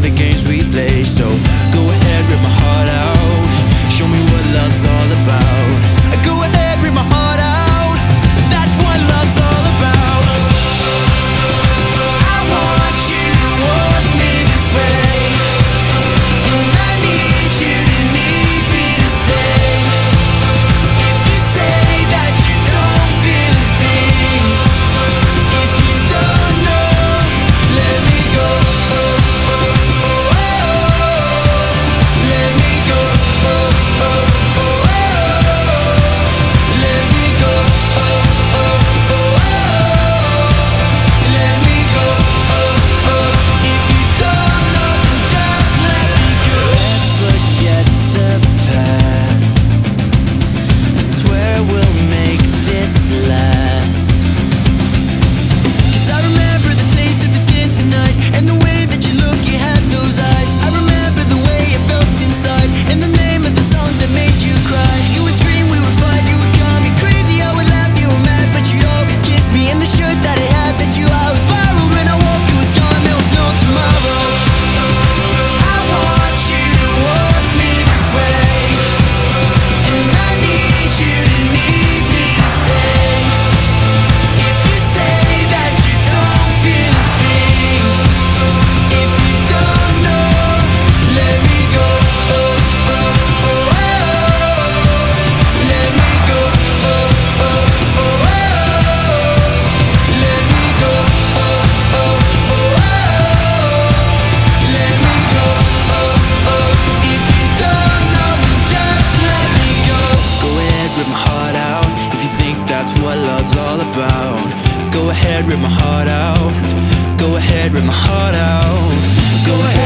the games we play. So go ahead. love's all about. Go ahead, rip my heart out. Go ahead, rip my heart out. Go ahead.